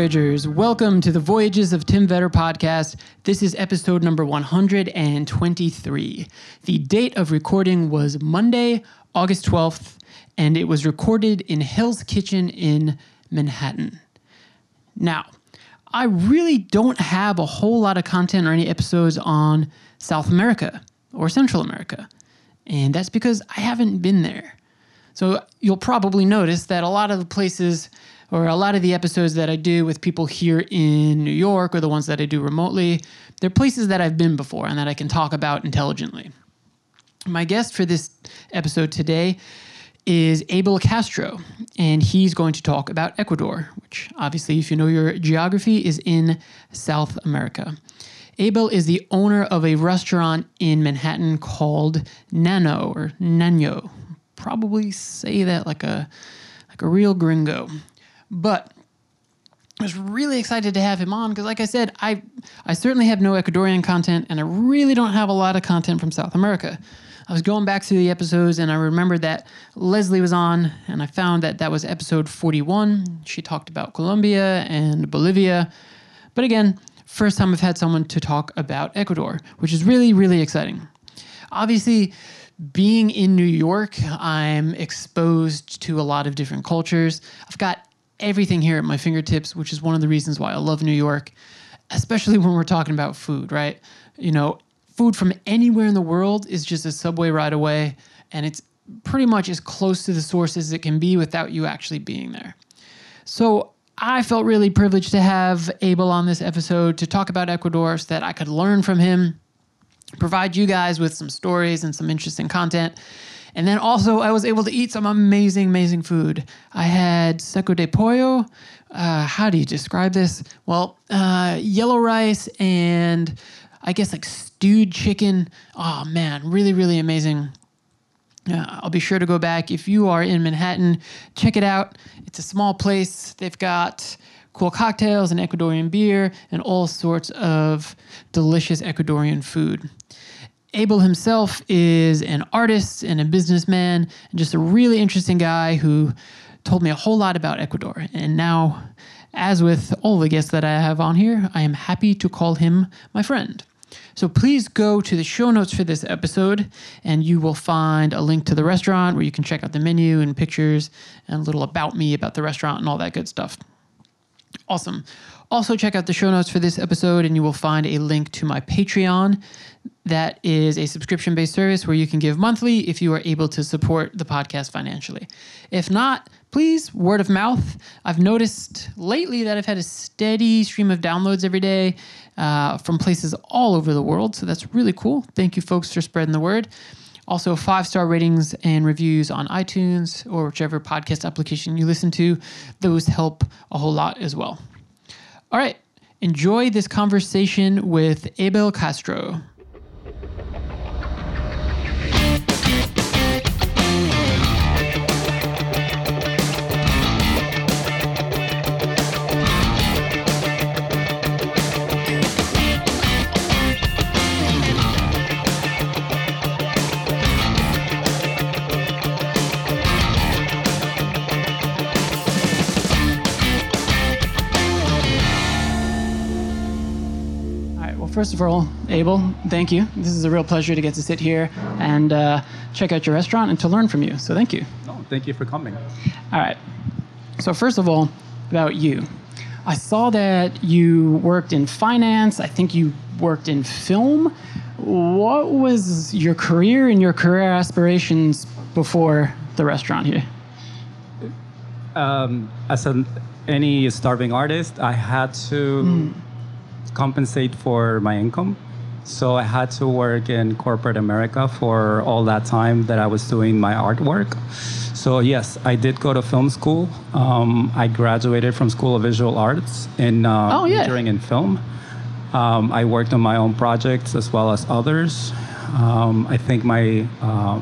Voyagers. Welcome to the Voyages of Tim Vetter podcast. This is episode number 123. The date of recording was Monday, August 12th, and it was recorded in Hell's Kitchen in Manhattan. Now, I really don't have a whole lot of content or any episodes on South America or Central America, and that's because I haven't been there. So you'll probably notice that a lot of the places or a lot of the episodes that I do with people here in New York or the ones that I do remotely, they're places that I've been before and that I can talk about intelligently. My guest for this episode today is Abel Castro, and he's going to talk about Ecuador, which obviously, if you know your geography, is in South America. Abel is the owner of a restaurant in Manhattan called Nano or Nano. Probably say that like a like a real gringo. But I was really excited to have him on because, like I said, I I certainly have no Ecuadorian content, and I really don't have a lot of content from South America. I was going back through the episodes, and I remembered that Leslie was on, and I found that that was episode 41. She talked about Colombia and Bolivia, but again, first time I've had someone to talk about Ecuador, which is really really exciting. Obviously, being in New York, I'm exposed to a lot of different cultures. I've got everything here at my fingertips, which is one of the reasons why I love New York, especially when we're talking about food, right? You know, food from anywhere in the world is just a subway ride away, and it's pretty much as close to the source as it can be without you actually being there. So I felt really privileged to have Abel on this episode to talk about Ecuador so that I could learn from him, provide you guys with some stories and some interesting content. And then also, I was able to eat some amazing, amazing food. I had seco de pollo. Uh, how do you describe this? Well, uh, yellow rice and I guess like stewed chicken. Oh man, really, really amazing. Uh, I'll be sure to go back. If you are in Manhattan, check it out. It's a small place. They've got cool cocktails and Ecuadorian beer and all sorts of delicious Ecuadorian food. Abel himself is an artist and a businessman, and just a really interesting guy who told me a whole lot about Ecuador. And now, as with all the guests that I have on here, I am happy to call him my friend. So please go to the show notes for this episode, and you will find a link to the restaurant where you can check out the menu and pictures and a little about me about the restaurant and all that good stuff. Awesome. Also, check out the show notes for this episode, and you will find a link to my Patreon. That is a subscription based service where you can give monthly if you are able to support the podcast financially. If not, please, word of mouth. I've noticed lately that I've had a steady stream of downloads every day uh, from places all over the world. So that's really cool. Thank you, folks, for spreading the word. Also, five star ratings and reviews on iTunes or whichever podcast application you listen to. Those help a whole lot as well. All right, enjoy this conversation with Abel Castro. First of all, Abel, thank you. This is a real pleasure to get to sit here and uh, check out your restaurant and to learn from you. So thank you. Oh, thank you for coming. All right. So first of all, about you. I saw that you worked in finance. I think you worked in film. What was your career and your career aspirations before the restaurant here? Um, as an, any starving artist, I had to compensate for my income. So I had to work in corporate America for all that time that I was doing my artwork. So yes, I did go to film school. Um, I graduated from School of Visual Arts in uh, Oh, yeah. majoring in film. Um, I worked on my own projects as well as others. Um, I think my uh,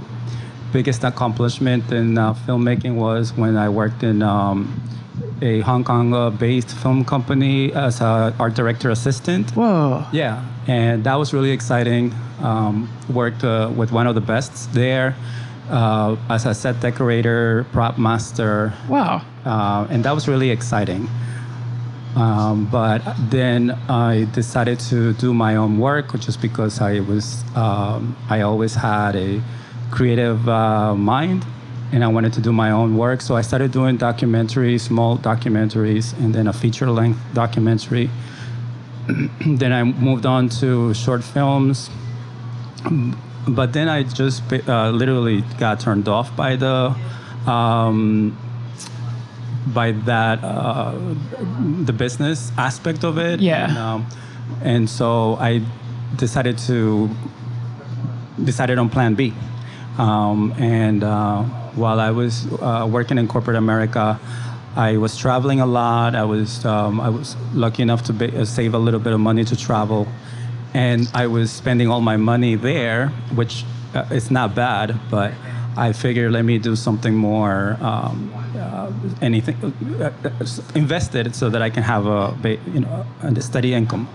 biggest accomplishment in uh, filmmaking was when I worked in um, a Hong Kong-based film company as an art director assistant. Whoa. Yeah, and that was really exciting. Um, worked uh, with one of the bests there, uh, as a set decorator, prop master, Wow. uh, and that was really exciting. Um, but then I decided to do my own work, just because I was um, I always had a creative uh, mind, and I wanted to do my own work. So I started doing documentaries, small documentaries, and then a feature-length documentary. then I moved on to short films. But then I just uh, literally got turned off by the um, by that uh, the business aspect of it. Yeah. And, um, and so I decided to decided on Plan B. Um, and uh, while I was uh, working in corporate America, I was traveling a lot. I was um, I was lucky enough to be, uh, save a little bit of money to travel, and I was spending all my money there, which uh, is not bad, but I figured let me do something more, um, uh, anything, uh, uh, invested so that I can have a you know a steady income.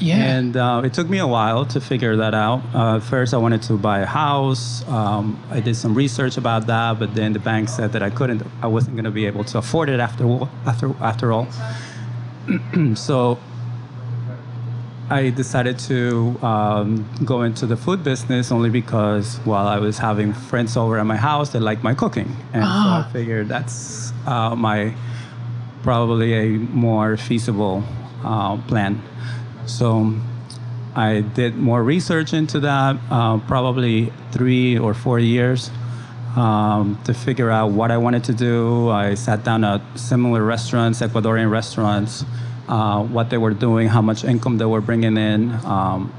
Yeah. And uh, it took me a while to figure that out. Uh, first, I wanted to buy a house. Um, I did some research about that, but then the bank said that I couldn't. I wasn't going to be able to afford it after all- after after all. so I decided to um, go into the food business only because while I was having friends over at my house, they liked my cooking, and so Ah. I figured that's uh, my probably a more feasible uh, plan. So I did more research into that, uh, probably three or four years, um, to figure out what I wanted to do. I sat down at similar restaurants, Ecuadorian restaurants, uh, what they were doing, how much income they were bringing in, um,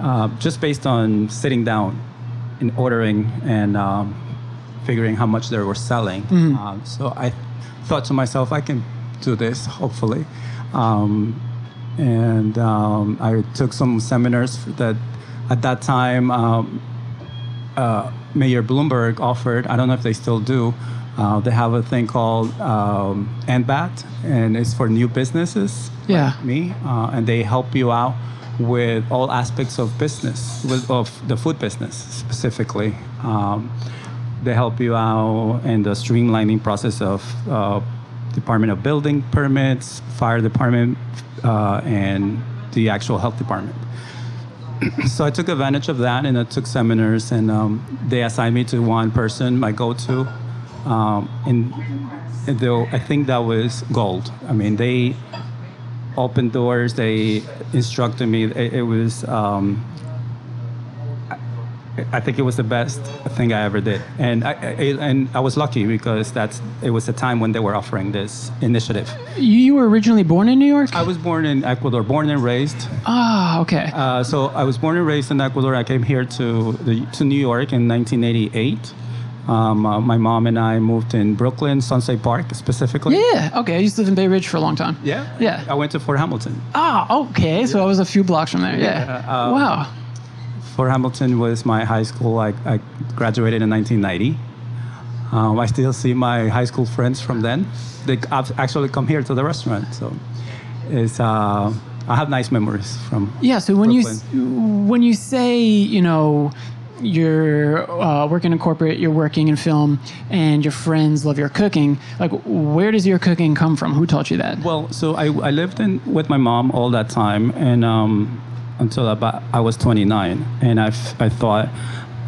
uh, just based on sitting down and ordering and um, figuring how much they were selling. Um, so I thought to myself, I can do this, hopefully. And um, I took some seminars that at that time um, uh, Mayor Bloomberg offered. I don't know if they still do. Uh, they have a thing called um, NBAT, and it's for new businesses. like Yeah. me, uh, and they help you out with all aspects of business, with, of the food business specifically. Um, they help you out in the streamlining process of uh, Department of Building permits, fire department, uh, and the actual health department so I took advantage of that and I took seminars and um, they assigned me to one person, my go-to. Um, and though I think that was gold. I mean, they opened doors. They instructed me. It, it was. Um, I think it was the best thing I ever did, and I, I and I was lucky because that's it was a time when they were offering this initiative. You, were originally born in New York? I was born in Ecuador, born and raised. Ah, okay. Uh, so I was born and raised in Ecuador. I came here to the, to New York in 1988. Um, uh, my mom and I moved in Brooklyn, Sunset Park specifically. yeah, okay. I used to live in Bay Ridge for a long time. Yeah. Yeah. I went to Fort Hamilton. Ah, okay. So I was a few blocks from there. Yeah. Yeah, um, wow. Fort Hamilton was my high school. I, I graduated in 1990. Um, I still see my high school friends from then. They actually come here to the restaurant. So it's uh, I have nice memories from. Yeah. So when you Brooklyn. when you say you know you're uh, working in corporate, you're working in film, and your friends love your cooking, like where does your cooking come from? Who taught you that? Well, so I, I lived in with my mom all that time, and um, until about I was 29, and I, f- I thought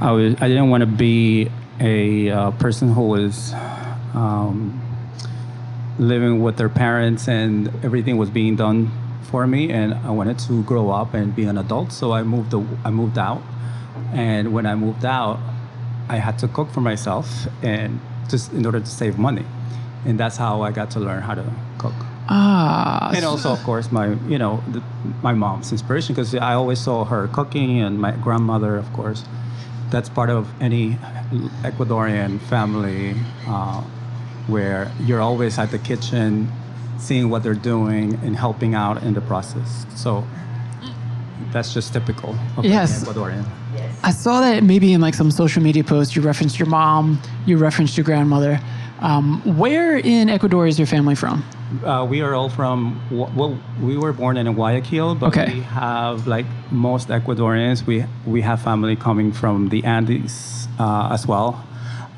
I was I didn't want to be a uh, person who was um, living with their parents and everything was being done for me, and I wanted to grow up and be an adult. So I moved a- I moved out, and when I moved out, I had to cook for myself and just in order to save money, and that's how I got to learn how to cook ah. and also of course my you know the, my mom's inspiration because i always saw her cooking and my grandmother of course that's part of any ecuadorian family uh, where you're always at the kitchen seeing what they're doing and helping out in the process so that's just typical of any Yes. ecuadorian I saw that maybe in like some social media post you referenced your mom, you referenced your grandmother. Um, where in Ecuador is your family from? Uh, we are all from, well, we were born in Guayaquil, but Okay. we have, like most Ecuadorians, we, we have family coming from the Andes uh, as well.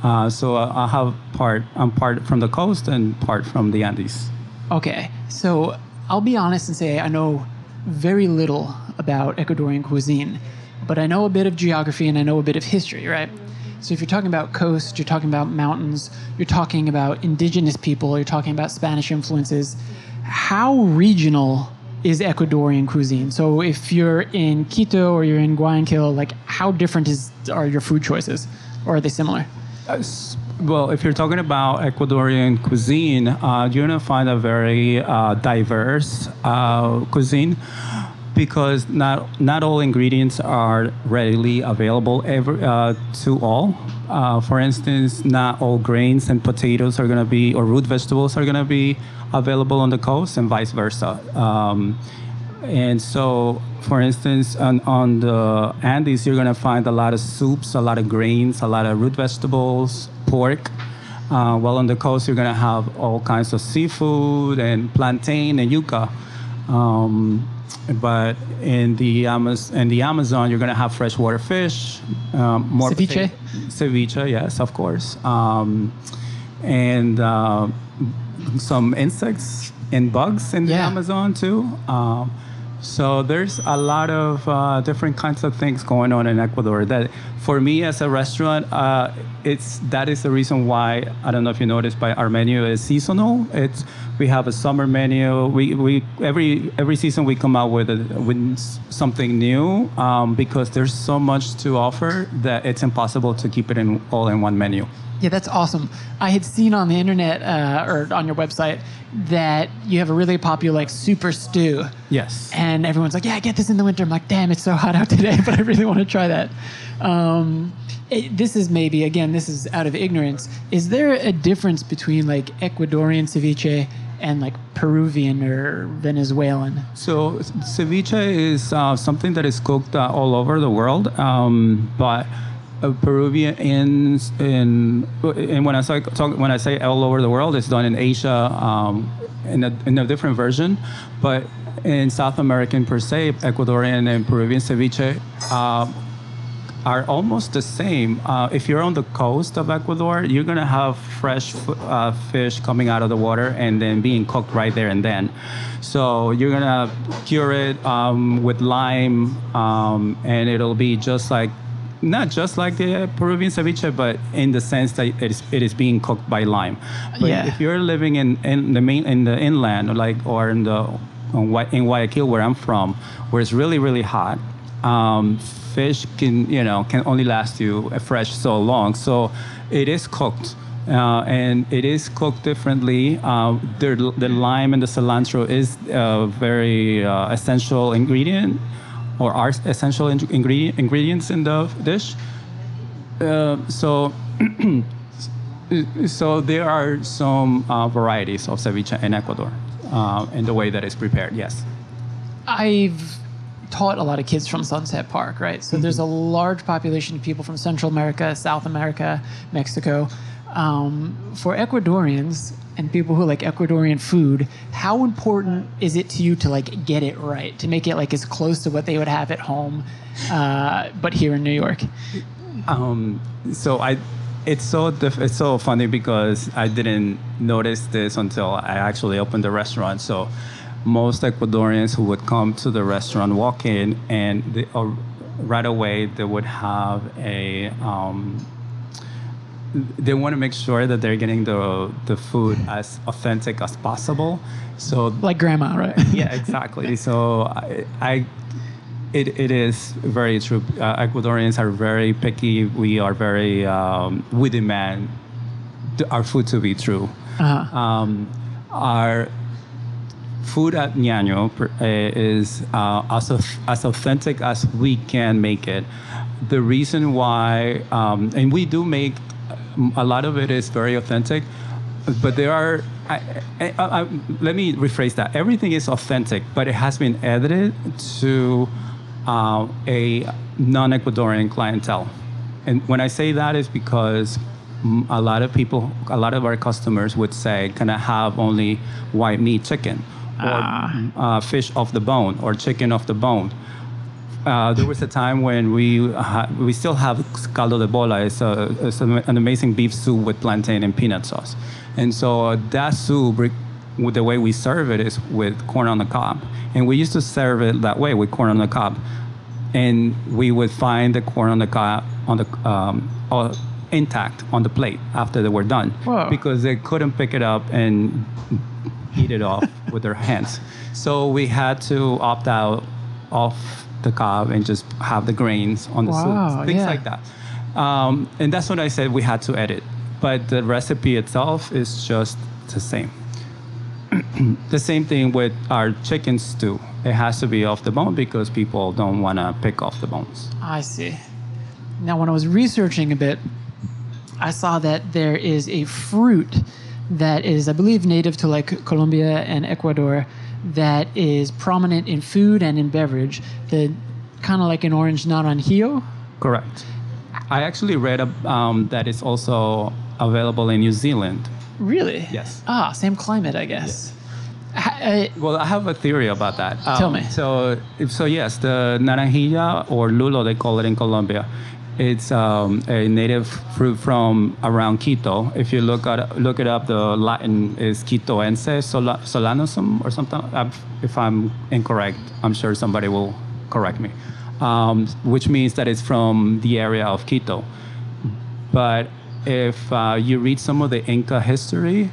Uh, so uh, I have part, I'm part from the coast and part from the Andes. Okay, so I'll be honest and say I know very little about Ecuadorian cuisine, but I know a bit of geography and I know a bit of history, right? So if you're talking about coast, you're talking about mountains, you're talking about indigenous people, you're talking about Spanish influences. How regional is Ecuadorian cuisine? So if you're in Quito or you're in Guayaquil, like how different is are your food choices, or are they similar? Uh, Well, if you're talking about Ecuadorian cuisine, uh, you're gonna find a very uh, diverse uh, cuisine because not not all ingredients are readily available uh, to all. Uh, for instance, not all grains and potatoes are gonna be, or root vegetables are gonna be available on the coast, and vice versa. Um, and so, for instance, on, on the Andes, you're gonna find a lot of soups, a lot of grains, a lot of root vegetables, pork. Uh, while on the coast, you're gonna have all kinds of seafood and plantain and yuca. Um, but in the Amaz- in the Amazon, you're gonna have freshwater fish, um, more Ceviche? ceviche, yes, of course, um, and uh, some insects and bugs in the Amazon too. Um, so there's a lot of uh, different kinds of things going on in Ecuador. That for me as a restaurant, uh, it's that is the reason why I don't know if you noticed, but our menu is seasonal. It's we have a summer menu. We, we every every season we come out with a, with something new um, because there's so much to offer that it's impossible to keep it in all in one menu. Yeah, that's awesome. I had seen on the internet uh, or on your website that you have a really popular like super stew, Yes. and everyone's like, "Yeah, I get this in the winter." I'm like, "Damn, it's so hot out today," but I really want to try that. Um, it- this is maybe again, this is out of ignorance. Is there a difference between like Ecuadorian ceviche and like Peruvian or Venezuelan? So ceviche is uh, something that is cooked uh, all over the world, um, but Peruvian in, in and when I say talk, when I say all over the world, it's done in Asia um, in a in a different version, but in South American per se, Ecuadorian and Peruvian ceviche. Uh, are almost the same. Uh, if you're on the coast of Ecuador, you're gonna have fresh uh, fish coming out of the water and then being cooked right there and then. So you're gonna cure it um, with lime, um, and it'll be just like, not just like the Peruvian ceviche, but in the sense that it is, it is being cooked by lime. But Yeah. if you're living in, in the main in the inland, like or in the in Guayaquil where I'm from, where it's really really hot, um, fish can you know can only last you fresh so long. So it is cooked. Uh, and it is cooked differently. Uh, the, the lime and the cilantro is a very uh, essential ingredient, or are essential in- ingredient, ingredients in the dish. Uh, so, so there are some uh, varieties of ceviche in Ecuador, uh, in the way that it's prepared. Yes. I've taught a lot of kids from Sunset Park, right? So there's a large population of people from Central America, South America, Mexico. Um, for Ecuadorians and people who like Ecuadorian food, how important is it to you to like get it right, to make it like as close to what they would have at home, uh, but here in New York? Um, so I, it's so diff- it's so funny because I didn't notice this until I actually opened the restaurant. So most Ecuadorians who would come to the restaurant walk in and they, uh, right away they would have a um, they want to make sure that they're getting the the food as authentic as possible. So Like grandma, right? yeah, exactly. So I, I it, it is very true. Uh, Ecuadorians are very picky. We are very um, we demand our food to be true. Uh-huh. Um, our food at Ñaño uh, is uh, as, as authentic as we can make it. The reason why, um, and we do make a lot of it is very authentic, but there are. I, I, I, let me rephrase that. Everything is authentic, but it has been edited to uh, a non-Ecuadorian clientele. And when I say that is because a lot of people, a lot of our customers would say, "Can I have only white meat chicken, or uh, fish off the bone, or chicken off the bone?" Uh, there was a time when we ha- we still have caldo de bola. It's, a, it's an amazing beef soup with plantain and peanut sauce, and so uh, that soup, the way we serve it, is with corn on the cob, and we used to serve it that way with corn on the cob, and we would find the corn on the cob on the um, uh, intact on the plate after they were done, Whoa. because they couldn't pick it up and eat it off with their hands. So we had to opt out of the cob and just have the grains on the Wow, soup, things yeah. like that. Um, and that's what I said we had to edit. But the recipe itself is just the same. the same thing with our chicken stew. It has to be off the bone because people don't want to pick off the bones. I see. Now, when I was researching a bit, I saw that there is a fruit that is, I believe, native to like Colombia and Ecuador that is prominent in food and in beverage. The kind of like an orange naranjillo. Correct. I actually read um, that it's also available in New Zealand. Really? Yes. Ah, same climate, I guess. Ha- uh, Well, I have a theory about that. Tell Um, me. So, so yes, the naranjilla or lulo, they call it in Colombia. It's um, a native fruit from around Quito. If you look at look it up, the Latin is Quitoense sola, solanosum or something. If I'm incorrect, I'm sure somebody will correct me. Um, which means that it's from the area of Quito. But if uh, you read some of the Inca history,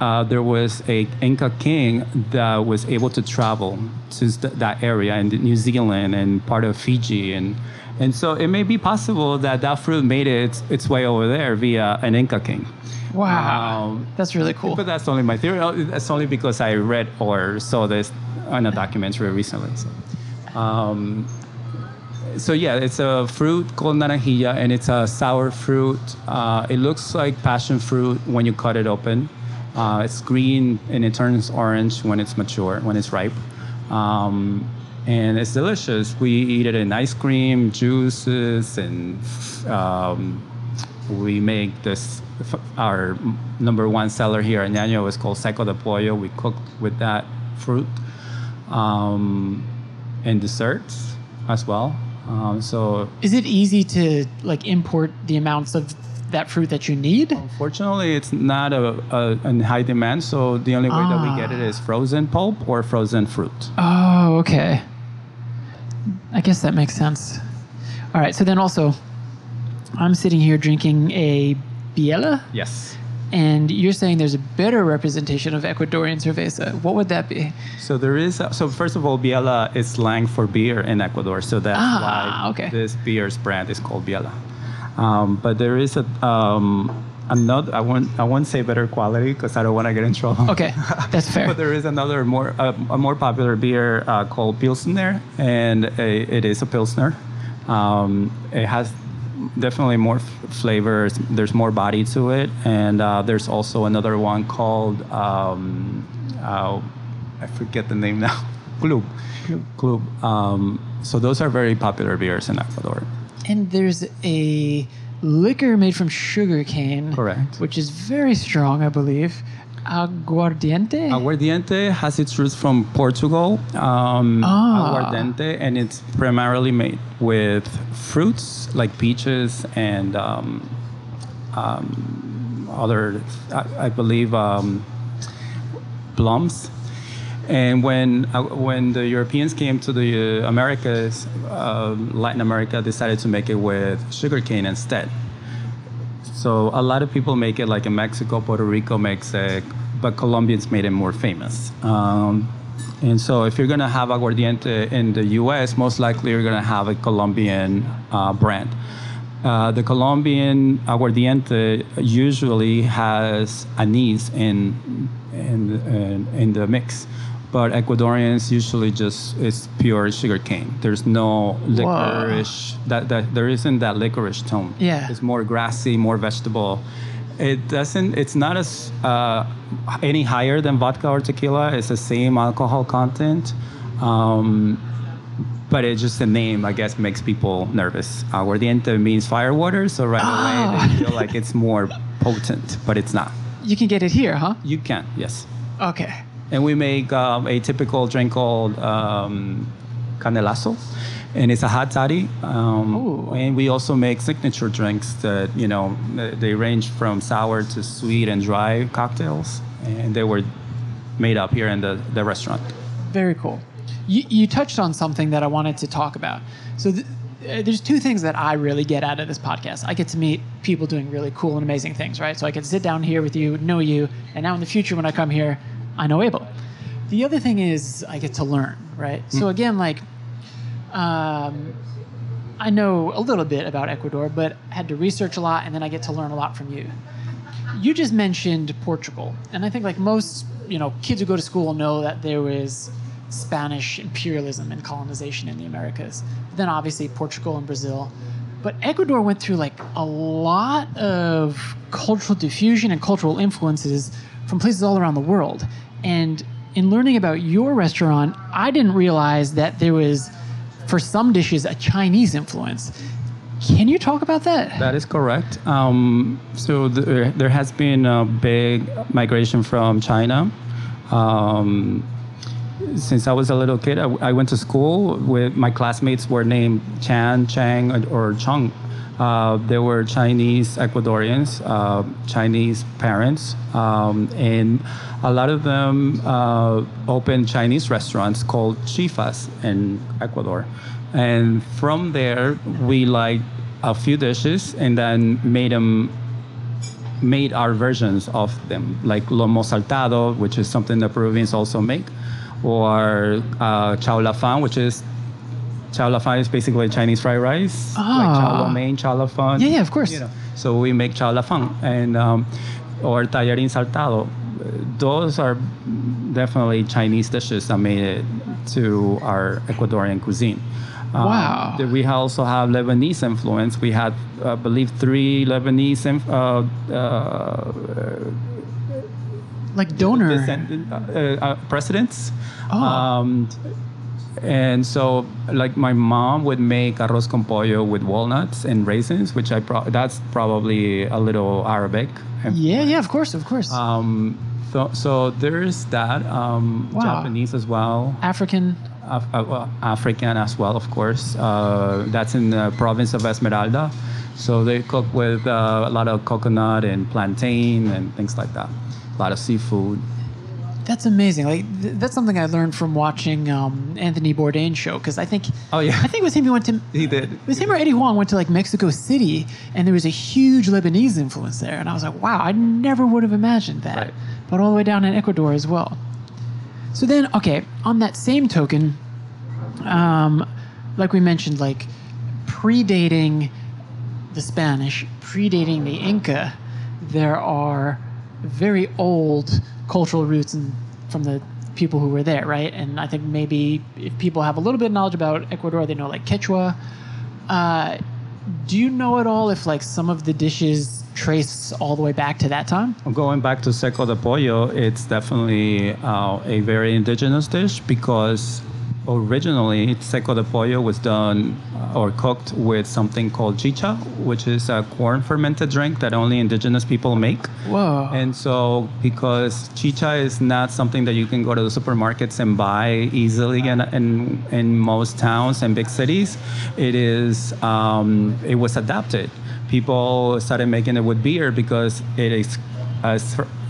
uh, there was a Inca king that was able to travel to th- that area in New Zealand and part of Fiji, and and so it may be possible that that fruit made it its way over there via an Inca king. wow. Um, That's really cool. But that's only my theory. Uh, That's only because I read or saw this on a documentary recently. So, um, so yeah, it's a fruit called naranjilla, and it's a sour fruit. Uh, it looks like passion fruit when you cut it open. Uh, it's green and it turns orange when it's mature, when it's ripe. Um, and it's delicious. We eat it in ice cream, juices, and um, we make this. Our number one seller here in Ñaño is called Seco de Pollo. We cook with that fruit um, and desserts as well. Um, so Is it easy to like import the amounts of that fruit that you need? Unfortunately, it's not a, a in high demand, so the only way that we get it is frozen pulp or frozen fruit. Oh, okay. I guess that makes sense. All right, so then also, I'm sitting here drinking a Biela, Yes. and you're saying there's a better representation of Ecuadorian cerveza. What would that be? So there is. So first of all, Biela is slang for beer in Ecuador, so that's Ah, why okay. this beer's brand is called Biela. Um, but there is a um, another. I won't. I won't say better quality because I don't want to get in trouble. Okay, that's fair. But there is another more uh, a more popular beer uh, called Pilsener, and a, it is a Pilsner. Um, it has definitely more f- flavors. There's more body to it, and uh, there's also another one called um, uh, I forget the name now. Club. Club. Um, so those are very popular beers in Ecuador. And there's a liquor made from sugarcane. Correct. Which is very strong, I believe. Aguardiente? Aguardiente has its roots from Portugal. Um, Ah. Aguardiente, and it's primarily made with fruits like peaches and um, um, other, I, I believe, um, plums. And when uh, when the Europeans came to the uh, Americas, uh, Latin America decided to make it with sugarcane instead. So a lot of people make it like in Mexico, Puerto Rico makes it, but Colombians made it more famous. Um, and so if you're gonna have aguardiente in the U.S., most likely you're gonna have a Colombian uh, brand. Uh, the Colombian aguardiente usually has anise in in, in in the mix, but Ecuadorians usually just it's pure sugarcane. There's no licorice. That, that there isn't that licorice tone. Yeah. It's more grassy, more vegetable. It doesn't. It's not as uh, any higher than vodka or tequila. It's the same alcohol content, um, but it just the name, I guess, makes people nervous. Aguardiente means firewater, so right away Ah. they feel like it's more potent, but it's not. You can get it here, huh? You can, yes. Okay. And we make um, a typical drink called um, canelazo, and it's a hot toddy. Um, and we also make signature drinks that you know they range from sour to sweet and dry cocktails, and they were made up here in the, the restaurant. Very cool. You, you touched on something that I wanted to talk about. So th- uh, there's two things that I really get out of this podcast. I get to meet people doing really cool and amazing things, right? So I to sit down here with you, know you, and now in the future when I come here, I know Abel. The other thing is I get to learn, right? So again, like, um, I know a little bit about Ecuador, but had to research a lot, and then I get to learn a lot from you. You just mentioned Portugal, and I think like most you know kids who go to school know that there was Spanish imperialism and colonization in the Americas. Then obviously Portugal and Brazil, but Ecuador went through like a lot of cultural diffusion and cultural influences from places all around the world. And in learning about your restaurant, I didn't realize that there was, for some dishes, a Chinese influence. Can you talk about that? That is correct. Um, so there, has been a big migration from China. Um, since I was a little kid, I, I went to school with my classmates were named Chan, Chang, or Chung. Uh, they were Chinese Ecuadorians, uh, Chinese parents, um, and a lot of them uh, opened Chinese restaurants called chifas in Ecuador. And from there, we liked a few dishes and then made them made our versions of them, like lomo saltado, which is something the Peruvians also make, or uh, chaulafán, which is chaulafán is basically Chinese fried rice, like chao Ah. lo mein, chaulafán. Yeah, yeah, of course. You know, so we make chaulafán and um, or tallarín saltado. Those are definitely Chinese dishes that made it to our Ecuadorian cuisine. Um, Wow. we also have Lebanese influence. We had, I believe, three Lebanese inf- uh, uh, Like donor. descendant, uh, uh, presidents. Oh. Um, and so, like, my mom would make arroz con pollo with walnuts and raisins, which I pro- that's probably a little Arabic. Yeah, yeah, of course, of course. Um, so, so there's that. Um, Wow. Japanese as well. African. Af- uh, well, African as well, of course. Uh, that's in the province of Esmeralda. So they cook with uh, a lot of coconut and plantain and things like that. A lot of seafood. That's amazing. Like th- that's something I learned from watching um, Anthony Bourdain's show because I think Oh, yeah. I think it was him who went to He did. it was him or Eddie Huang went to like Mexico City and there was a huge Lebanese influence there and I was like wow I never would have imagined that Right. but all the way down in Ecuador as well. So then okay on that same token, um, like we mentioned like predating the Spanish, predating the Inca, there are very old cultural roots in, from the people who were there, right? And I think maybe if people have a little bit of knowledge about Ecuador, they know like Quechua. Uh, do you know at all if like some of the dishes trace all the way back to that time? Going back to seco de pollo, it's definitely uh, a very indigenous dish because originally seco de pollo was done uh, or cooked with something called chicha, which is a corn fermented drink that only indigenous people make. Whoa. And so, because chicha is not something that you can go to the supermarkets and buy easily in, in, in most towns and big cities, it is um, it was adapted. People started making it with beer because it is a,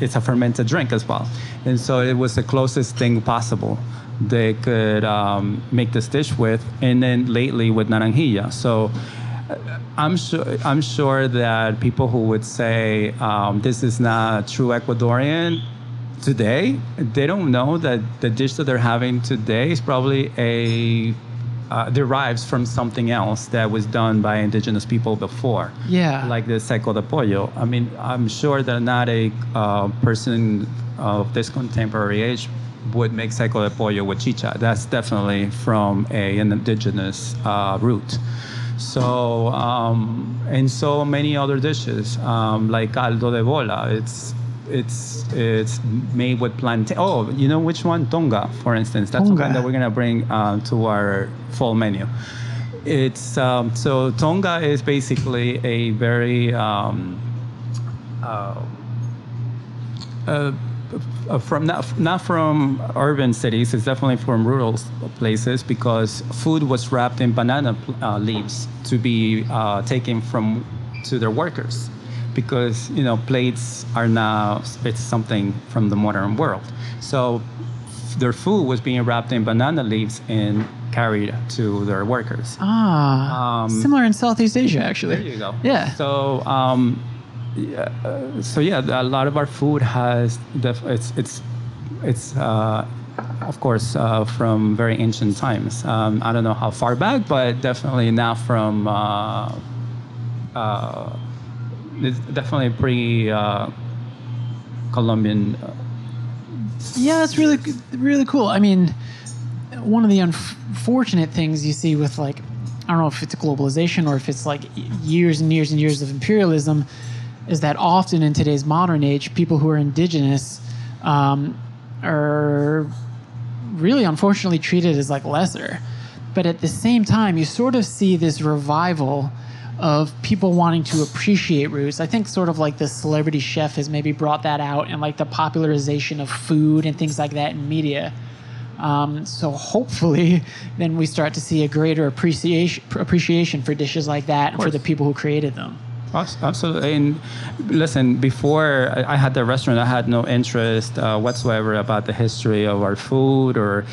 it's a fermented drink as well, and so it was the closest thing possible they could um, make this dish with. And then lately with naranjilla, so. I'm sure. I'm sure that people who would say um, this is not true Ecuadorian today, they don't know that the dish that they're having today is probably a uh, derives from something else that was done by indigenous people before. Yeah. Like the seco de pollo. I mean, I'm sure that not a uh, person of this contemporary age would make seco de pollo with chicha. That's definitely from a, an indigenous uh, root. So, um, and so many other dishes, um, like caldo de bola. It's it's it's made with plantain. Oh, you know which one? Tonga, for instance. That's Tonga. something that we're gonna bring uh, to our fall menu. It's um, so Tonga is basically a very um, uh, uh, from not not from urban cities. It's definitely from rural places because food was wrapped in banana uh, leaves to be uh, taken from to their workers because you know plates are now it's something from the modern world. So their food was being wrapped in banana leaves and carried to their workers. Ah, Um, similar in Southeast Asia, actually. There you go. Yeah. So, um, yeah, uh, so yeah, a lot of our food has def- it's it's it's uh, of course uh, from very ancient times. Um, I don't know how far back, but definitely not from. Uh, uh, it's definitely pre uh, Columbian. Yeah, it's really really cool. I mean, one of the unfortunate things you see with like I don't know if it's globalization or if it's like years and years and years of imperialism is that often in today's modern age, people who are indigenous um, are really unfortunately treated as like lesser. But at the same time, you sort of see this revival of people wanting to appreciate roots. I think sort of like the celebrity chef has maybe brought that out and like the popularization of food and things like that in media. Um, so hopefully, then we start to see a greater appreciation appreciation for dishes like that and for the people who created them. Abs- Absolutely. And listen, before I had the restaurant, I had no interest uh, whatsoever about the history of our food or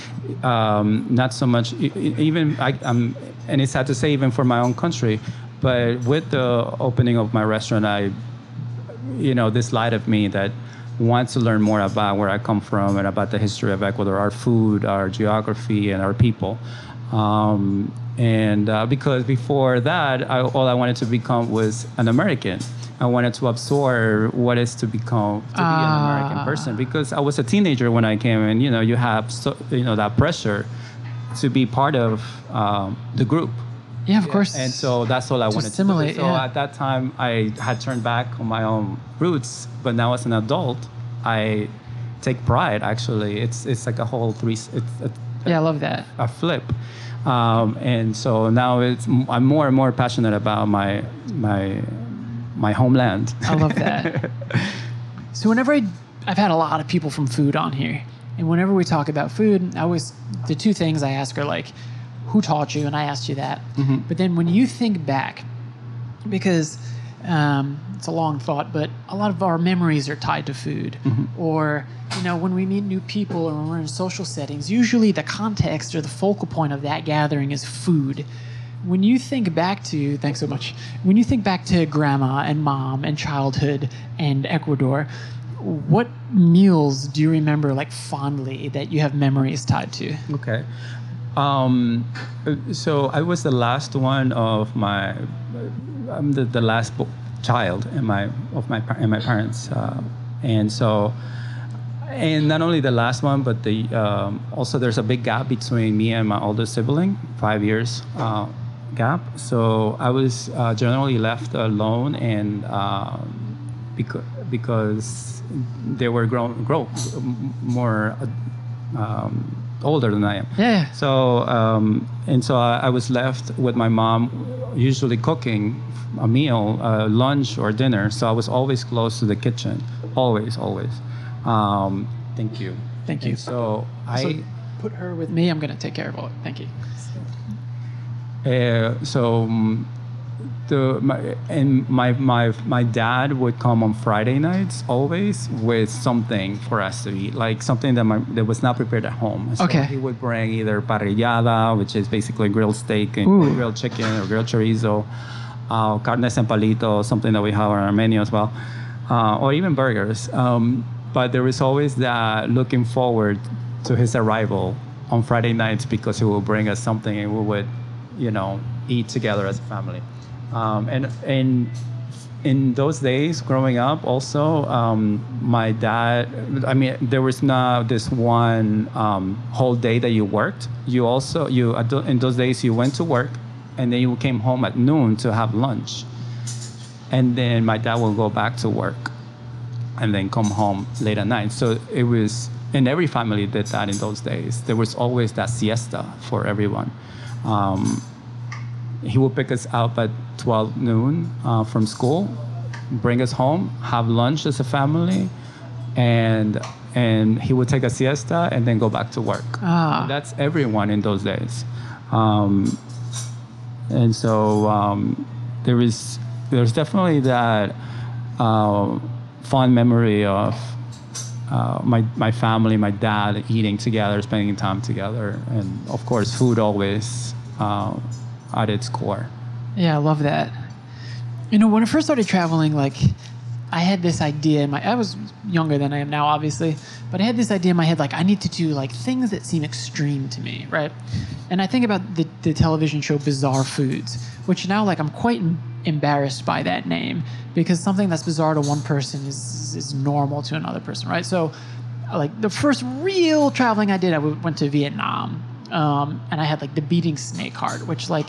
um, not so much, even, I, um, and it's sad to say, even for my own country. But with the opening of my restaurant, I, you know, this light of me that wants to learn more about where I come from and about the history of Ecuador, our food, our geography, and our people. Um, and uh, because before that, I, all I wanted to become was an American. I wanted to absorb what is to become to be an American person because I was a teenager when I came, and you know, you have so, you know that pressure to be part of um, the group. Yeah, of course. And so that's all I wanted assimilate, to do. So yeah. at that time, I had turned back on my own roots, but now as an adult, I take pride. Actually, it's it's like a whole three. It's yeah, I love that. a flip, um, and so now it's I'm more and more passionate about my my my homeland. I love that. so whenever I, I've had a lot of people from food on here, and whenever we talk about food, I always the two things I ask are like, who taught you? And I asked you that. But then when you think back, because um, it's a long thought, but a lot of our memories are tied to food. Or, you know, when we meet new people or when we're in social settings, usually the context or the focal point of that gathering is food. When you think back to, thanks so much, when you think back to grandma and mom and childhood and Ecuador, what meals do you remember like fondly that you have memories tied to? Okay. Um, so I was the last one of my. I'm the, the last child in my of my my parents, uh, and so, and not only the last one, but the um, also there's a big gap between me and my older sibling, five years uh, gap. So I was uh, generally left alone, and um, because because they were grown grow more. Um, older than I am. Yeah. So um, and so I, I was left with my mom, usually cooking a meal, uh, lunch or dinner. So I was always close to the kitchen, always, always. Um, thank you. Thank you. And so I. So put her with me. I'm going to take care of all it. Thank you. Uh, so um, the my, and my my my dad would come on Friday nights always with something for us to eat, like something that my that was not prepared at home. So Okay. He would bring either parrillada, which is basically grilled steak and Ooh. grilled chicken or grilled chorizo, uh, carnes en palito, something that we have on our menu as well, uh, or even burgers. Um, but there was always that looking forward to his arrival on Friday nights because he will bring us something and we would, you know, eat together as a family. Um, and and in those days growing up, also um, my dad. I mean, there was not this one um, whole day that you worked. You also you in those days you went to work, and then you came home at noon to have lunch, and then my dad will go back to work. and then come home late at night. So it was, and every family did that in those days. There was always that siesta for everyone. Um, he would pick us up at 12 noon uh, from school, bring us home, have lunch as a family, and and he would take a siesta and then go back to work. Ah. That's everyone in those days. Um, and so um, there is there's definitely that uh, fond memory of uh, my my family, my dad eating together, spending time together, and of course, food always uh, at its core. Yeah, I love that. You know, when I first started traveling, like I had this idea in my I was younger than I am now, obviously, but I had this idea in my head like I need to do like things that seem extreme to me, right? And I think about the, the television show Bizarre Foods, which now like I'm quite embarrassed by that name because something that's bizarre to one person is is normal to another person, right? So like the first real traveling I did, I went to Vietnam, um, and I had like the beating snake heart, which like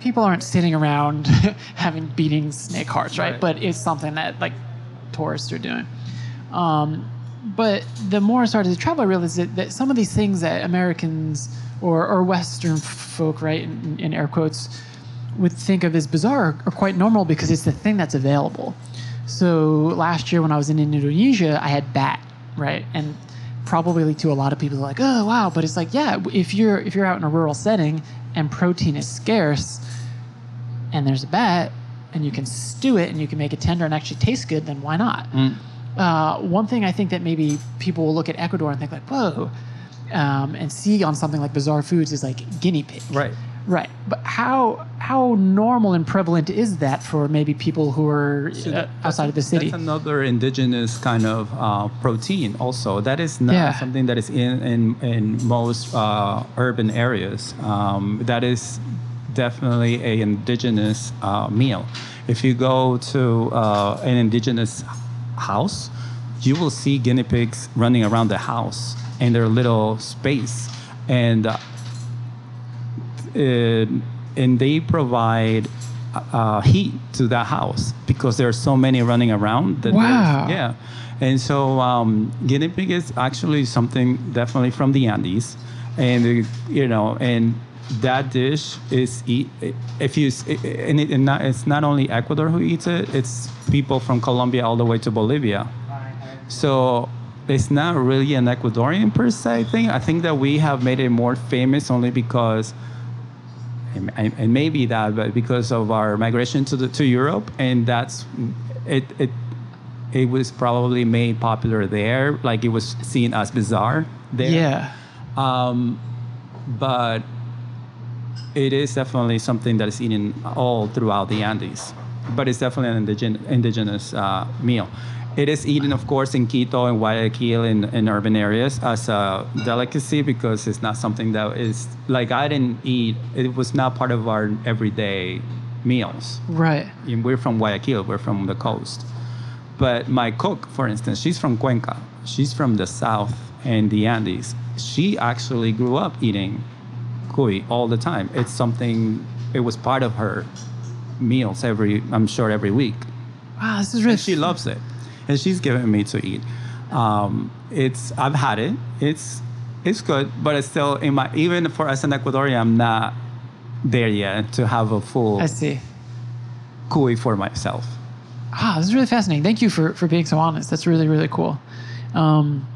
people aren't sitting around having beating snake hearts, right? Right. But it's something that like tourists are doing. Um, but the more I started to travel, I realized that, that some of these things that Americans or, or Western folk, right, in, in air quotes, would think of as bizarre are quite normal because it's the thing that's available. So last year when I was in Indonesia, I had bat, right? And probably to a lot of people like, oh wow, but it's like, yeah, if you're if you're out in a rural setting and protein is scarce and there's a bat and you can stew it and you can make it tender and actually taste good, then why not? Uh, one thing I think that maybe people will look at Ecuador and think like, whoa, um, and see on something like Bizarre Foods is like guinea pig. Right. Right. But how how normal and prevalent is that for maybe people who are uh, outside of the city? That's another indigenous kind of uh, protein. Also, that is not Yeah. something that is in in, in most uh, urban areas. Um, that is definitely a indigenous uh, meal. If you go to uh, an indigenous house, you will see guinea pigs running around the house in their little space, and uh, and they provide uh, heat to that house because there are so many running around. That Wow. Yeah, and so um, guinea pig is actually something definitely from the Andes, and uh, you know, and that dish is eat if you and, it, and not, it's not only Ecuador who eats it; it's people from Colombia all the way to Bolivia. So it's not really an Ecuadorian per se thing. I think that we have made it more famous only because, and, and maybe that, but because of our migration to the to Europe, and that's it. It it was probably made popular there, like it was seen as bizarre there. yeah. Um, but it is definitely something that is eaten all throughout the Andes. But it's definitely an indigen- indigenous uh, meal. It is eaten, of course, in Quito and Guayaquil in, in urban areas as a delicacy because it's not something that is like I didn't eat. It was not part of our everyday meals. Right. And we're from Guayaquil. We're from the coast. But my cook, for instance, she's from Cuenca. She's from the south and the Andes. She actually grew up eating cuy all the time. It's something. It was part of her meals every. I'm sure every week. Wow, this is really And she loves it, and she's given me to eat. Um, it's. I've had it. It's. It's good, but it's still in my. Even for us in Ecuadorian, I'm not there yet to have a full I see. cuy for myself. Ah, this is really fascinating. Thank you for, for being so honest. That's really, really cool. Um,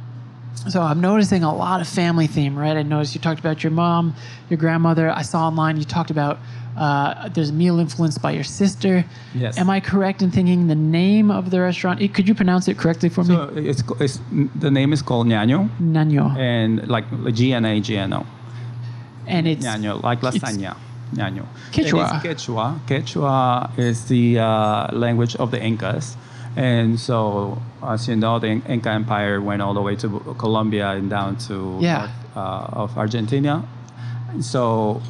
so I'm noticing a lot of family theme, right? I noticed you talked about your mom, your grandmother. I saw online you talked about uh, there's a meal influenced by your sister. Yes. Am I correct in thinking the name of the restaurant? Could you pronounce it correctly for So me? it's, it's the name is called Ñaño, Nano. and like G N A G N O. And it's Ñaño, like lasagna. Ñaño. Quechua. Quechua. Quechua is the uh, language of the Incas. And so, as you know, the Inca Empire went all the way to Colombia and down to Yeah. north, uh, of Argentina. So,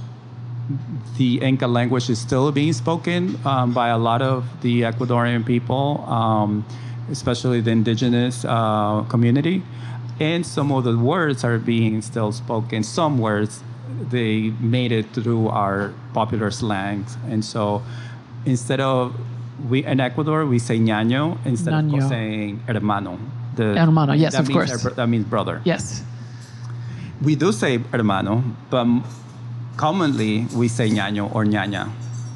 the Inca language is still being spoken um, by a lot of the Ecuadorian people, um, especially the indigenous uh, community. And some of the words are being still spoken. Some words, they made it through our popular slangs. And so instead of we in Ecuador we say ñaño instead of saying hermano. The, Hermano, yes, that of means course. that means brother. Yes. We do say hermano, but commonly we say ñaño or ñaña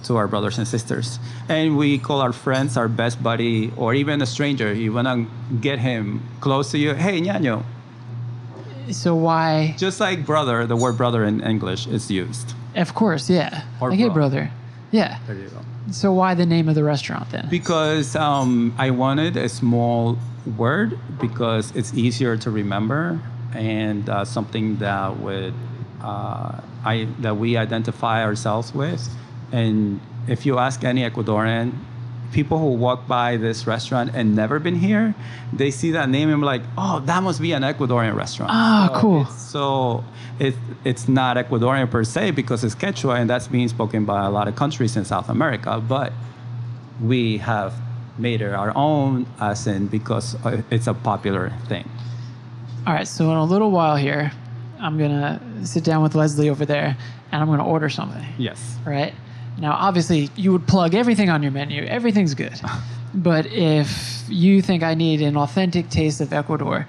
to our brothers and sisters. And we call our friends our best buddy or even a stranger. You want to get him close to you. Hey, ñaño. So why? Just like brother, the word brother in English is used. Of course, yeah. Or like, hey, brother. Yeah. There you go. So why the name of the restaurant then? Because um, I wanted a small word because it's easier to remember and uh, something that would uh, I that we identify ourselves with. And if you ask any Ecuadorian, people who walk by this restaurant and never been here, they see that name and be like, "Oh, that must be an Ecuadorian restaurant." Ah, So cool. it's- So it, it's not Ecuadorian per se because it's Quechua and that's being spoken by a lot of countries in South America, but we have made it our own as in because uh, it's a popular thing. All right, so in a little while here, I'm gonna sit down with Leslie over there, and I'm gonna order something. Yes. Right now, obviously, you would plug everything on your menu. Everything's good, but if you think I need an authentic taste of Ecuador,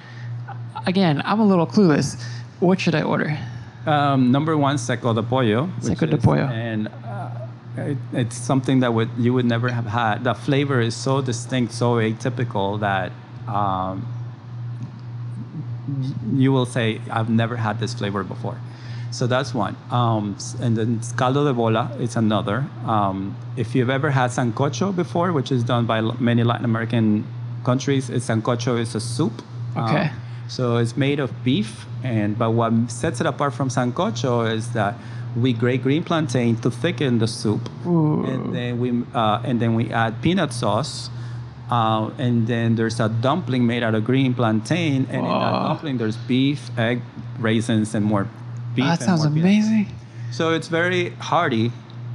again, I'm a little clueless. What should I order? Um, number one, seco de pollo. Seco de pollo. And uh, it, it's something that would you would never have had. The flavor is so distinct, so atypical that um, you will say, "I've never had this flavor before." So that's one. Um, and then caldo de bola is another. Um, if you've ever had sancocho before, which is done by many Latin American countries, it's sancocho is a soup. Okay. Um, so it's made of beef, and but what sets it apart from sancocho is that we grate green plantain to thicken the soup, Ooh. and then we uh, and then we add peanut sauce, uh, and then there's a dumpling made out of green plantain, and in that dumpling there's beef, egg, raisins, and more beef. that and sounds amazing. So it's very hearty.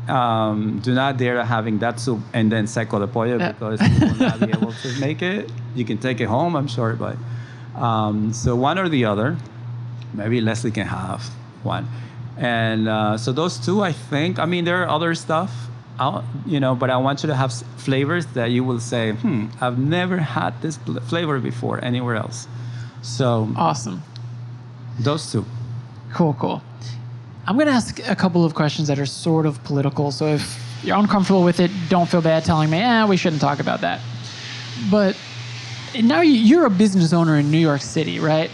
Um, do not dare having that soup and then seco de pollo Yeah. because you will not be able to make it. You can take it home, I'm sure, but um, so one or the other. Maybe Leslie can have one, and uh, so those two, I think. I mean, there are other stuff, out, you know, but I want you to have flavors that you will say, "Hmm, I've never had this flavor before anywhere else." So Awesome. those two. Cool, cool. I'm going to ask a couple of questions that are sort of political. So if you're uncomfortable with it, don't feel bad telling me, eh, we shouldn't talk about that. But now you- you're a business owner in New York City, right?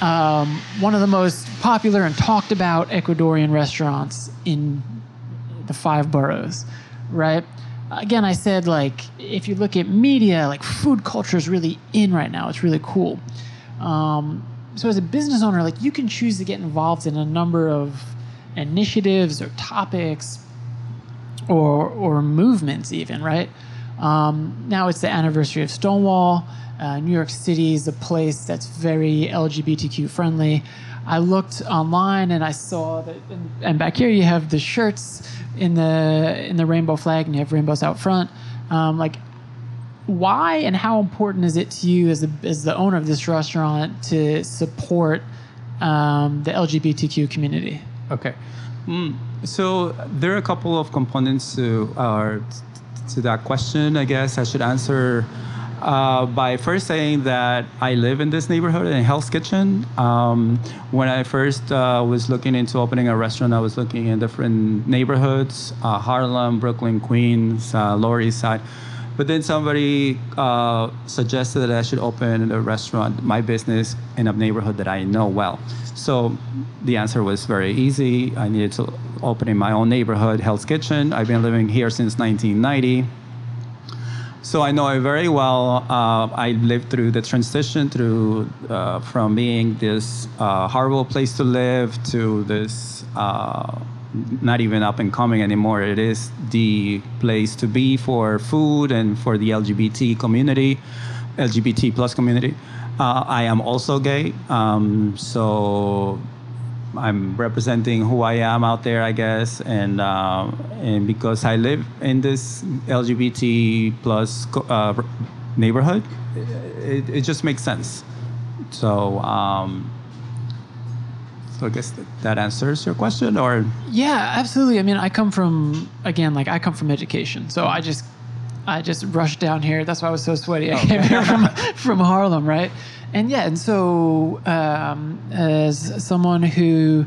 Um, one of the most popular and talked about Ecuadorian restaurants in the five boroughs, right? Again, I said like if you look at media, like food culture is really in right now. It's really cool. Um, so as a business owner, like you can choose to get involved in a number of initiatives or topics or or movements even, right? Um, now it's the anniversary of Stonewall. Uh, New York City is a place that's very LGBTQ friendly. I looked online and I saw that, and, and back here you have the shirts in the in the rainbow flag, and you have rainbows out front. Um, like, why and how important is it to you as the as the owner of this restaurant to support um, the LGBTQ community? Okay. Mm, so there are a couple of components to our to that question. I guess I should answer uh, by first saying that I live in this neighborhood in Hell's Kitchen. Um, when I first uh, was looking into opening a restaurant, I was looking in different neighborhoods: uh, Harlem, Brooklyn, Queens, uh, Lower East Side. But then somebody uh, suggested that I should open a restaurant, my business, in a neighborhood that I know well. So the answer was very easy. I needed to open in my own neighborhood, Hell's Kitchen. I've been living here since 1990. So I know it very well. Uh, I lived through the transition through uh, from being this uh, horrible place to live to this uh, not even up and coming anymore. It is the place to be for food and for the LGBT community, LGBT plus community. Uh, I am also gay, um, so I'm representing who I am out there, I guess, and uh, and because I live in this LGBT plus uh, neighborhood, it, it just makes sense. So, um, so I guess that, that answers your question, or Yeah, absolutely. I mean, I come from again, like I come from education, so I just I just rushed down here. That's why I was so sweaty. I came here from, from Harlem, right? And yeah, and so um, as someone who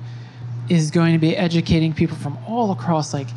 is going to be educating people from all across, like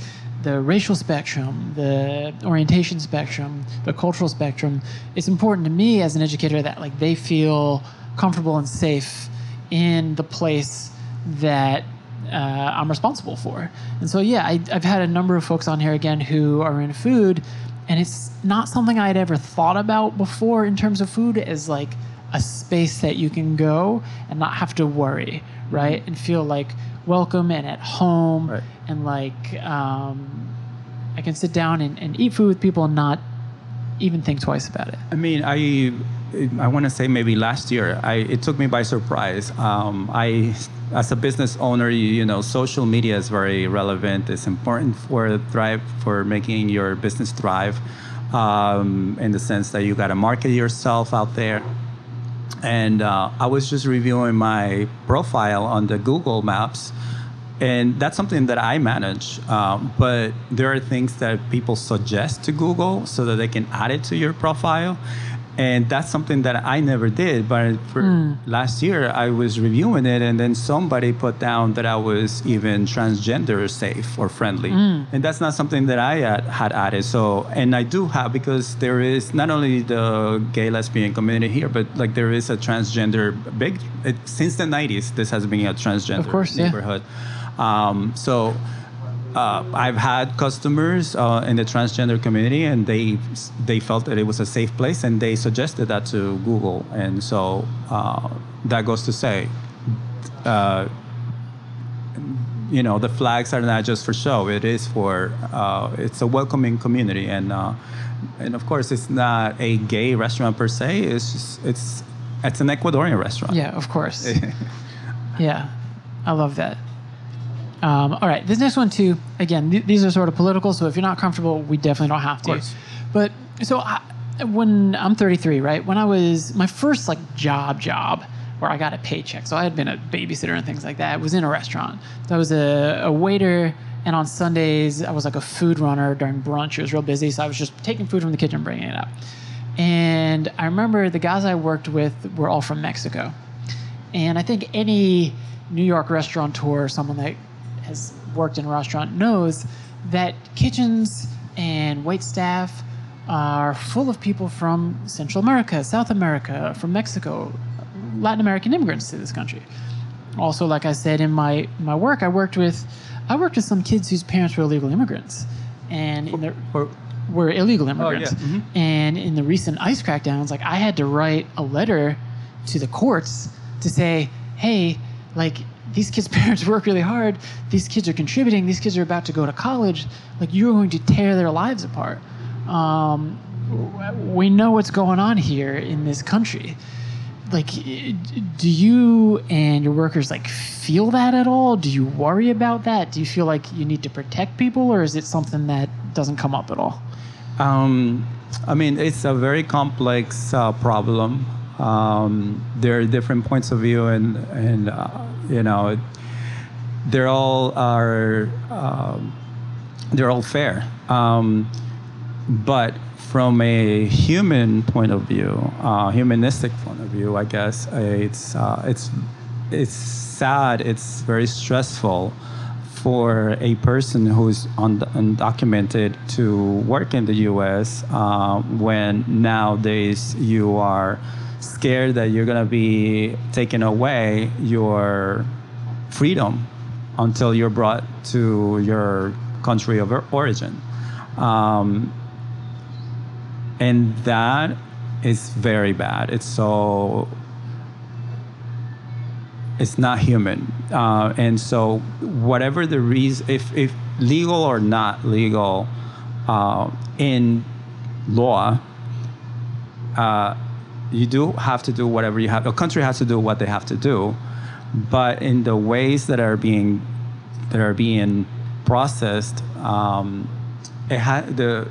the racial spectrum, the orientation spectrum, the cultural spectrum, it's important to me as an educator that like they feel comfortable and safe in the place that uh, I'm responsible for. And so, yeah, I, I've had a number of folks on here again who are in food, and it's not something I'd ever thought about before in terms of food as like a space that you can go and not have to worry, right? And feel like welcome and at home, Right. and like um, I can sit down and, and eat food with people and not even think twice about it. I mean, I I want to say maybe last year, I it took me by surprise. Um, I, as a business owner, you, you know, social media is very relevant. It's important for thrive for making your business thrive, um, in the sense that you got to market yourself out there. And uh, I was just reviewing my profile on the Google Maps, and that's something that I manage. Um, but there are things that people suggest to Google so that they can add it to your profile. And that's something that I never did. But for last year, I was reviewing it, and then somebody put down that I was even transgender safe or friendly. And that's not something that I had, had added. So, and I do have because there is not only the gay lesbian community here, but like there is a transgender big, it, since the 90s, this has been a transgender Of course, yeah. neighborhood. Um, so uh, I've had customers uh, in the transgender community, and they they felt that it was a safe place, and they suggested that to Google, and so uh, that goes to say, uh, you know, the flags are not just for show; it is for uh, it's a welcoming community, and uh, and of course, it's not a gay restaurant per se. It's just, it's it's an Ecuadorian restaurant. Yeah, of course. yeah, I love that. Um, all right, this next one too. Again, th- these are sort of political, so if you're not comfortable, we definitely don't have to. But so I, when I'm 33, right? When I was my first like job job where I got a paycheck, so I had been a babysitter and things like that. Was in a restaurant. So I was a, a waiter, and on Sundays I was like a food runner during brunch. It was real busy, so I was just taking food from the kitchen, bringing it up. And I remember the guys I worked with were all from Mexico. And I think any New York restaurateur someone that has worked in a restaurant knows that kitchens and wait staff are full of people from Central America, South America, from Mexico, Latin American immigrants to this country. Also, like I said in my, my work, I worked with I worked with some kids whose parents were illegal immigrants, and in the, were illegal immigrants. mhm. And in the recent ICE crackdowns, like I had to write a letter to the courts to say, hey, like these kids' parents work really hard. These kids are contributing. These kids are about to go to college. Like you're going to tear their lives apart. Um, we know what's going on here in this country. Like, do you and your workers like feel that at all? Do you worry about that? Do you feel like you need to protect people, or is it something that doesn't come up at all? Um, I mean, it's a very complex uh, problem. Um, there are different points of view, and and uh, you know, they're all are um, they're all fair. Um, but from a human point of view, uh, humanistic point of view, I guess it's uh, it's it's sad. It's very stressful for a person who's un- undocumented to work in the U.S. Uh, when nowadays you are scared that you're gonna be taken away your freedom until you're brought to your country of origin. Um, and that is very bad. It's so it's not human. Uh, and so, whatever the reason, if, if legal or not legal uh, in law, uh, you do have to do whatever you have. A country has to do what they have to do, but in the ways that are being that are being processed, um, it ha- the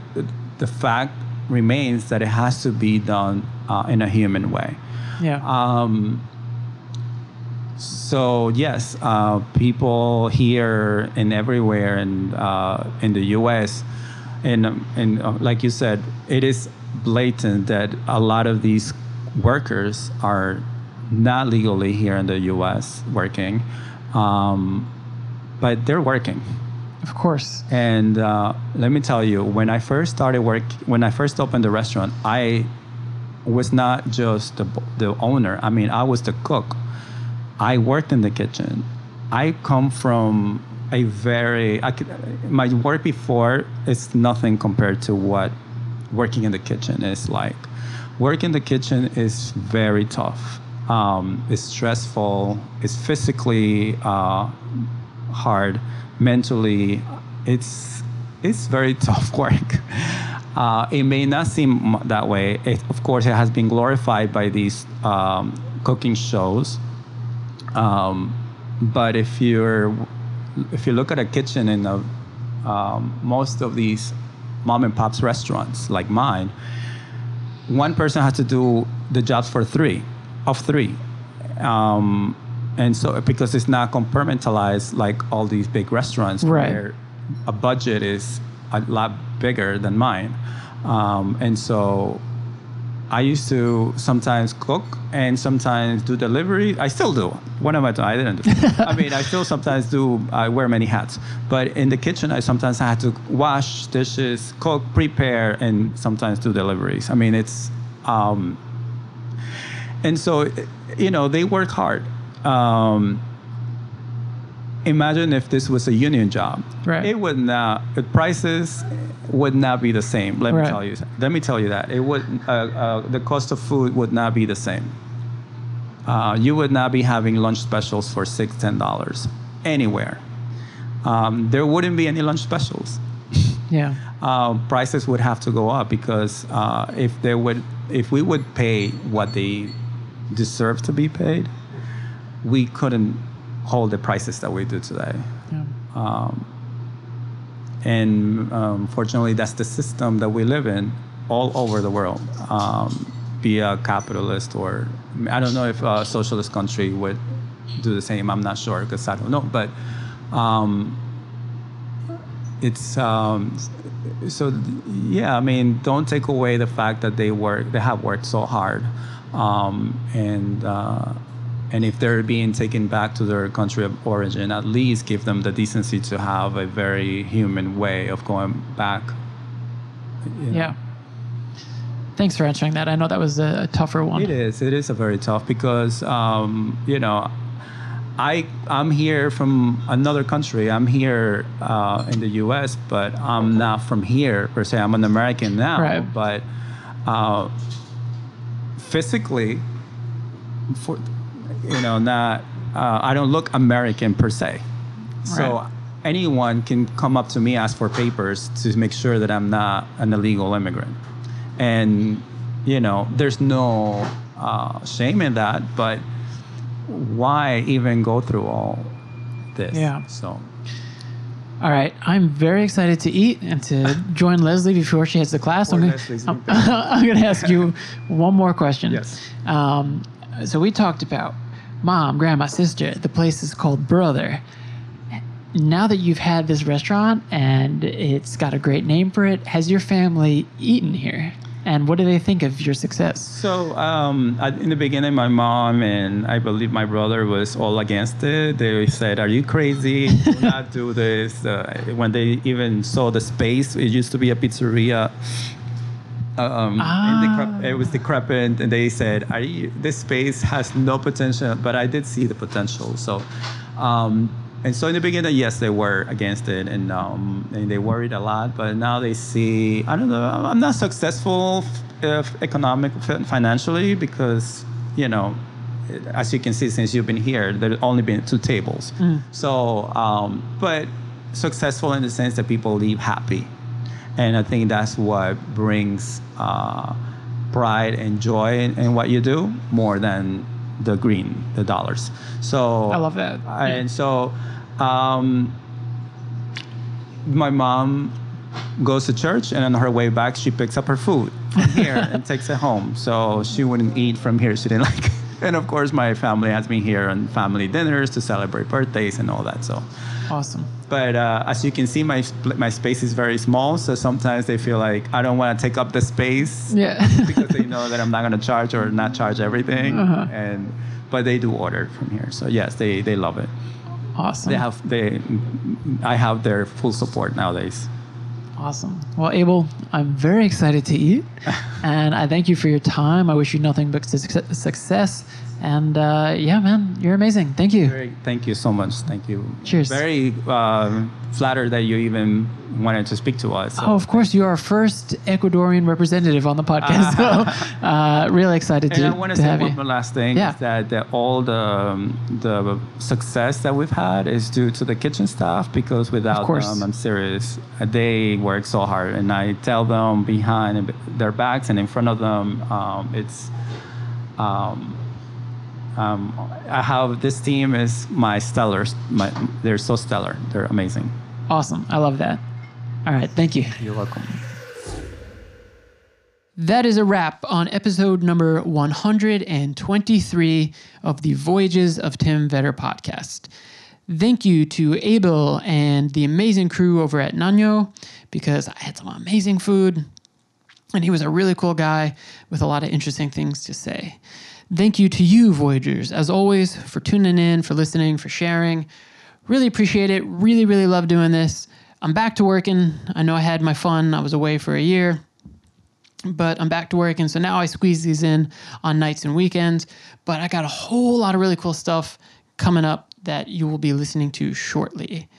the fact remains that it has to be done uh, in a human way. Yeah. Um, so yes, uh, people here and everywhere in uh, in the U.S. and um, and uh, like you said, it is blatant that a lot of these workers are not legally here in the U.S. working, um, but they're working. Of course. And uh, let me tell you, when I first started work, when I first opened the restaurant, I was not just the, the owner. I mean, I was the cook. I worked in the kitchen. I come from a very, I could, my work before is nothing compared to what working in the kitchen is like. Work in the kitchen is very tough. Um, it's stressful. It's physically uh, hard. Mentally, it's it's very tough work. Uh, it may not seem that way. It, of course, it has been glorified by these um, cooking shows. Um, but if you're if you look at a kitchen in a, um, most of these mom and pops restaurants like mine, one person has to do the jobs for three, of three. Um, and so because it's not compartmentalized like all these big restaurants Right. where a budget is a lot bigger than mine. Um, and so I used to sometimes cook and sometimes do delivery. I still do. What am I doing? I didn't do. I mean, I still sometimes do. I wear many hats. But in the kitchen, I sometimes had to wash dishes, cook, prepare, and sometimes do deliveries. I mean, it's. Um, and so, you know, they work hard. Um, imagine if this was a union job. Right. It would not. The prices would not be the same. Let Right. me tell you. Let me tell you that it would. Uh, uh, the cost of food would not be the same. Uh, you would not be having lunch specials for six, ten dollars anywhere. Um, there wouldn't be any lunch specials. Yeah. Uh, prices would have to go up because uh, if they would, if we would pay what they deserve to be paid, we couldn't hold the prices that we do today. yeah. Um, and um, fortunately, that's the system that we live in all over the world, um, be a capitalist or I don't know if a socialist country would do the same. I'm not sure because I don't know, but um, it's um, so yeah. I mean, don't take away the fact that they work, they have worked so hard, um, and. Uh, and if they're being taken back to their country of origin, at least give them the decency to have a very human way of going back. you know. Yeah. Thanks for answering that. I know that was a, a tougher one. It is. It is a very tough because um, you know, I I'm here from another country. I'm here uh, in the U.S., but I'm not from here per se. I'm an American now, Right. but uh, physically, for you know, not uh, I don't look American per se. So Right. anyone can come up to me ask for papers to make sure that I'm not an illegal immigrant, and you know, there's no uh, shame in that. But why even go through all this? Yeah. So All right. I'm very excited to eat and to join Leslie before she heads the class. I'm gonna, Leslie's I'm, been busy. I'm gonna ask you one more question. Yes. Um, so we talked about mom, grandma, sister. The place is called Brother. Now that you've had this restaurant and it's got a great name for it, has your family eaten here? And what do they think of your success? So um, in the beginning, my mom and I believe my brother was all against it. They said, "Are you crazy? Do not do this." Uh, when they even saw the space, it used to be a pizzeria. Um, and decrep- it was decrepit, and they said, Are you, "This space has no potential." But I did see the potential. So, um, and so in the beginning, yes, they were against it, and um, and they worried a lot. But now they see, I don't know, I'm not successful if economic financially because you know, as you can see, since you've been here, there's only been two tables. So, um, but successful in the sense that people leave happy, and I think that's what brings uh, pride and joy in, in what you do more than the green, the dollars. So I love that. and so, um, my mom goes to church, and on her way back, she picks up her food from here and takes it home. So she wouldn't eat from here. She didn't like. It. And of course, my family has me here on family dinners to celebrate birthdays and all that. So, Awesome. But uh, as you can see, my my space is very small, so sometimes they feel like I don't want to take up the space Yeah. because they know that I'm not going to charge or not charge everything. Uh-huh. And but they do order from here, so yes, they they love it. awesome. They have they I have their full support nowadays. Awesome. Well, Abel, I'm very excited to eat, and I thank you for your time. I wish you nothing but success. And uh, yeah, man, you're amazing. Thank you. Very, thank you so much. Thank you. Cheers. Very uh, flattered that you even wanted to speak to us. Oh, of course, you are our first Ecuadorian representative on the podcast. so, uh, really excited And to, I want to to say one last thing Yeah. that, that all the um, the success that we've had is due to the kitchen staff because without them, I'm serious, they work so hard, and I tell them behind their backs and in front of them, um, it's. Um, um, I have this team is my stellar. My, they're so stellar. They're amazing. Awesome. I love that. All right. Thank you. You're welcome. That is a wrap on episode number 123 of the Voyages of Tim Vetter podcast. Thank you to Abel and the amazing crew over at Nano because I had some amazing food and he was a really cool guy with a lot of interesting things to say. Thank you to you, Voyagers, as always, for tuning in, for listening, for sharing. Really appreciate it. Really, really love doing this. I'm back to working. I know I had my fun. I was away for a year but I'm back to work. And so now I squeeze these in on nights and weekends. But I got a whole lot of really cool stuff coming up that you will be listening to shortly.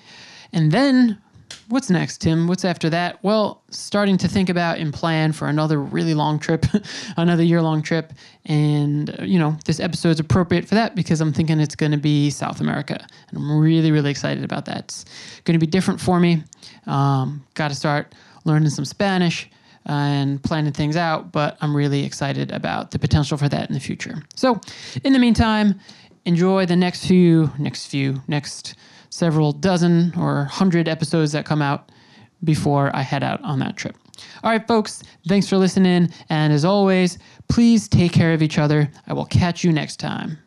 And then what's next, Tim? What's after that? Well, starting to think about and plan for another really long trip, another year long trip. And, uh, you know, this episode's appropriate for that because I'm thinking it's going to be South America. And I'm really, really excited about that. It's going to be different for me. Um, got to start learning some Spanish and planning things out, but I'm really excited about the potential for that in the future. So, in the meantime, enjoy the next few, next few, next several dozen or hundred episodes that come out before I head out on that trip. All right, folks, thanks for listening. And as always, please take care of each other. I will catch you next time.